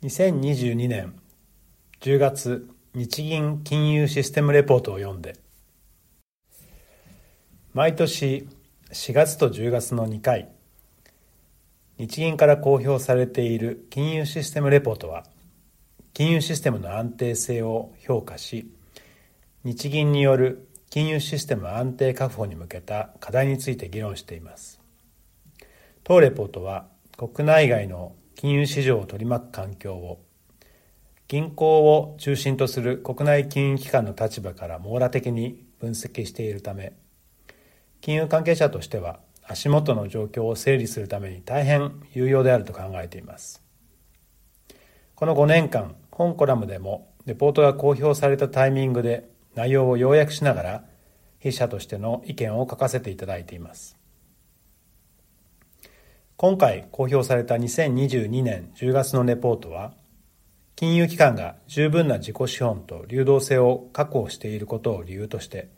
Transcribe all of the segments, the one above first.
2022年10月日銀金融システムレポートを読んで。毎年4月と10月の2回日銀から公表されている金融システムレポートは金融システムの安定性を評価し日銀による金融システム安定確保に向けた課題について議論しています。当レポートは国内外の金融市場を取り巻く環境を銀行を中心とする国内金融機関の立場から網羅的に分析しているため金融関係者としては足元の状況を整理するために大変有用であると考えています。この5年間本コラムでもレポートが公表されたタイミングで内容を要約しながら筆者としての意見を書かせていただいています。今回公表された2022年10月のレポートは、金融機関が十分な自己資本と流動性を確保していることを理由として、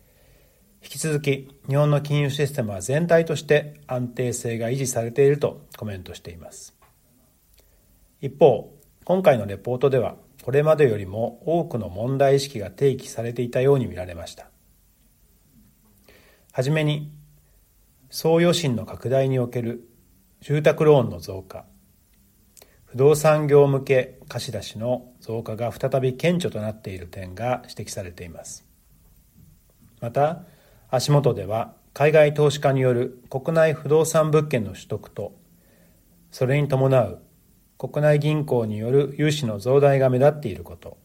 引き続き日本の金融システムは全体として安定性が維持されているとコメントしています。一方、今回のレポートでは、これまでよりも多くの問題意識が提起されていたように見られました。はじめに、総余震の拡大における住宅ローンの増加。不動産業向け貸し出しの増加が再び顕著となっている点が指摘されています。また足元では海外投資家による国内不動産物件の取得とそれに伴う国内銀行による融資の増大が目立っていること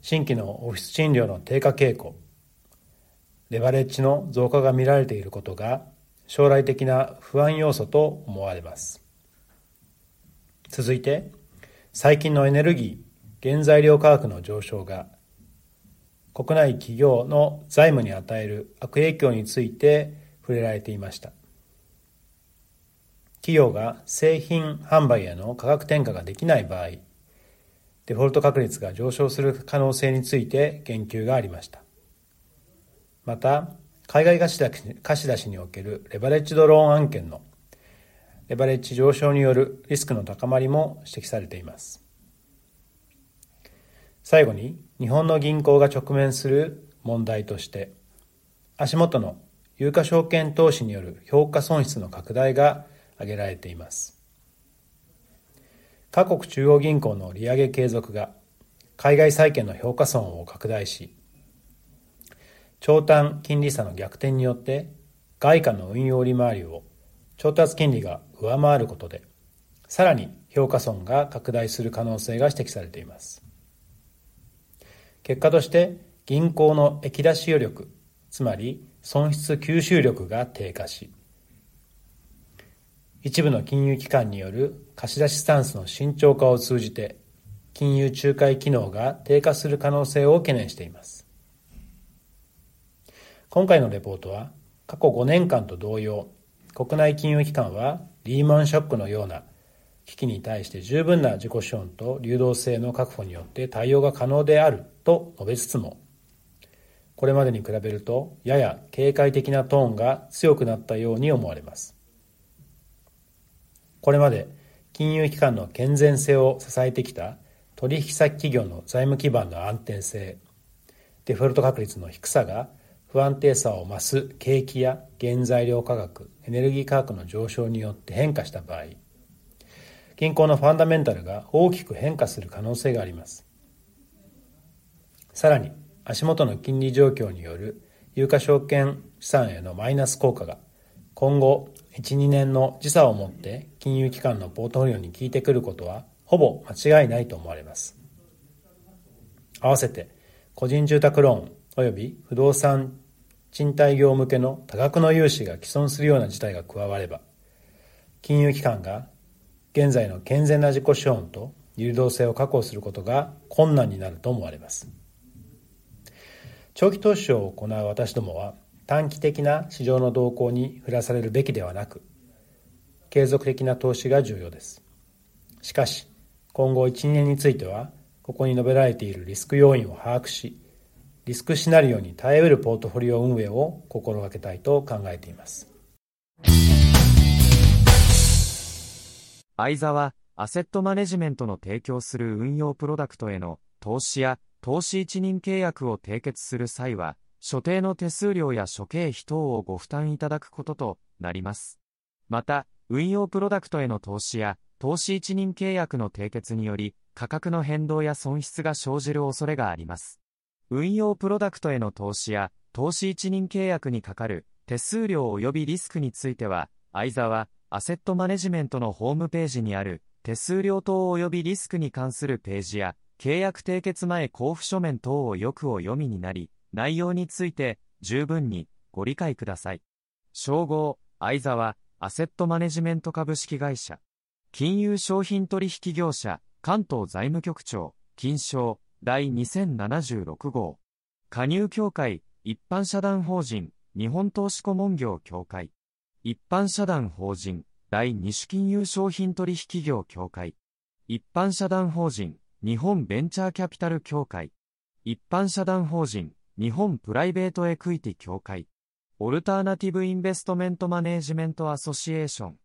新規のオフィス賃料の低下傾向レバレッジの増加が見られていることが将来的な不安要素と思われます。続いて、最近のエネルギー、原材料価格の上昇が国内企業の財務に与える悪影響について触れられていました。企業が製品販売への価格転嫁ができない場合、デフォルト確率が上昇する可能性について言及がありました。また、海外貸し出し貸し出しにおけるレバレッジドローン案件のレバレッジ上昇によるリスクの高まりも指摘されています。最後に日本の銀行が直面する問題として足元の有価証券投資による評価損失の拡大が挙げられています。各国中央銀行の利上げ継続が海外債券の評価損を拡大し長短金利差の逆転によって外貨の運用利回りを調達金利が上回ることでさらに評価損が拡大する可能性が指摘されています。結果として銀行の液出し余力つまり損失吸収力が低下し一部の金融機関による貸し出しスタンスの慎重化を通じて金融仲介機能が低下する可能性を懸念しています。今回のレポートは過去5年間と同様国内金融機関はリーマンショックのような危機に対して十分な自己資本と流動性の確保によって対応が可能であると述べつつもこれまでに比べるとやや警戒的なトーンが強くなったように思われます。これまで金融機関の健全性を支えてきた取引先企業の財務基盤の安定性デフォルト確率の低さが不安定さを増す景気や原材料価格、エネルギー価格の上昇によって変化した場合、銀行のファンダメンタルが大きく変化する可能性があります。さらに、足元の金利状況による有価証券資産へのマイナス効果が今後1、2年の時差をもって金融機関のポートフォリオに効いてくることはほぼ間違いないと思われます。合わせて個人住宅ローン及び不動産賃貸業向けの多額の融資が既存するような事態が加われば、金融機関が現在の健全な自己資本と流動性を確保することが困難になると思われます。長期投資を行う私どもは短期的な市場の動向に振らされるべきではなく、継続的な投資が重要です。しかし、今後1、2年については、ここに述べられているリスク要因を把握し、リスクシナリオに耐えうるポートフォリオ運営を心がけたいと考えています。相沢アセットマネジメントの提供する運用プロダクトへの投資や投資一任契約を締結する際は、所定の手数料や諸経費等をご負担いただくこととなります。また、運用プロダクトへの投資や投資一任契約の締結により、価格の変動や損失が生じる恐れがあります。運用プロダクトへの投資や投資一任契約にかかる手数料及びリスクについては、相沢アセットマネジメントのホームページにある手数料等及びリスクに関するページや契約締結前交付書面等をよくお読みになり、内容について十分にご理解ください。称号、相沢、アセットマネジメント株式会社。金融商品取引業者、関東財務局長、金賞、第2076号。加入協会、一般社団法人、日本投資顧問業協会。一般社団法人、第二種金融商品取引業協会。一般社団法人、日本ベンチャーキャピタル協会。一般社団法人、日本プライベートエクイティ協会。オルターナティブインベストメントマネージメントアソシエーション。